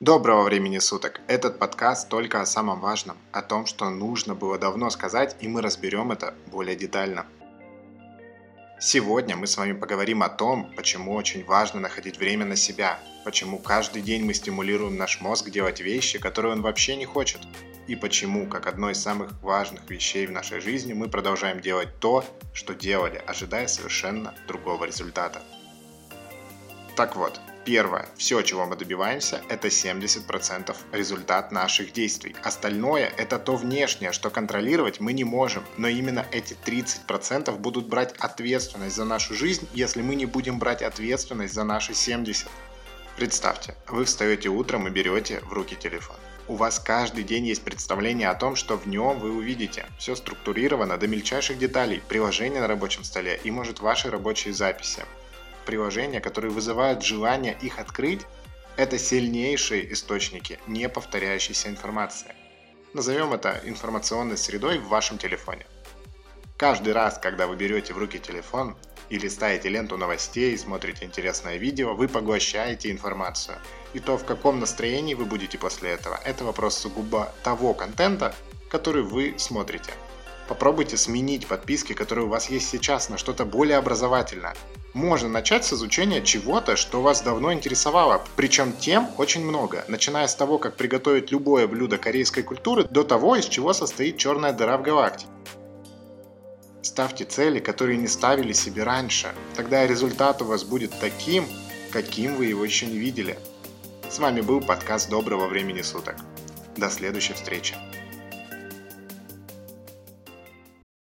Доброго времени суток! Этот подкаст только о самом важном, о том, что нужно было давно сказать, и мы разберем это более детально. Сегодня мы с вами поговорим о том, почему очень важно находить время на себя, почему каждый день мы стимулируем наш мозг делать вещи, которые он вообще не хочет, и почему, как одно из самых важных вещей в нашей жизни, мы продолжаем делать то, что делали, ожидая совершенно другого результата. Так вот, Первое. Все, чего мы добиваемся, это 70% результат наших действий. Остальное – это то внешнее, что контролировать мы не можем. Но именно эти 30% будут брать ответственность за нашу жизнь, если мы не будем брать ответственность за наши 70%. Представьте, вы встаете утром и берете в руки телефон. У вас каждый день есть представление о том, что в нем вы увидите. Все структурировано до мельчайших деталей, приложение на рабочем столе и, может, ваши рабочие записи приложения, которые вызывают желание их открыть, это сильнейшие источники неповторяющейся информации. Назовем это информационной средой в вашем телефоне. Каждый раз, когда вы берете в руки телефон и листаете ленту новостей, смотрите интересное видео, вы поглощаете информацию. И то, в каком настроении вы будете после этого, это вопрос сугубо того контента, который вы смотрите. Попробуйте сменить подписки, которые у вас есть сейчас, на что-то более образовательное. Можно начать с изучения чего-то, что вас давно интересовало, причем тем очень много, начиная с того, как приготовить любое блюдо корейской культуры, до того, из чего состоит черная дыра в галактике. Ставьте цели, которые не ставили себе раньше, тогда результат у вас будет таким, каким вы его еще не видели. С вами был подкаст Доброго времени суток. До следующей встречи.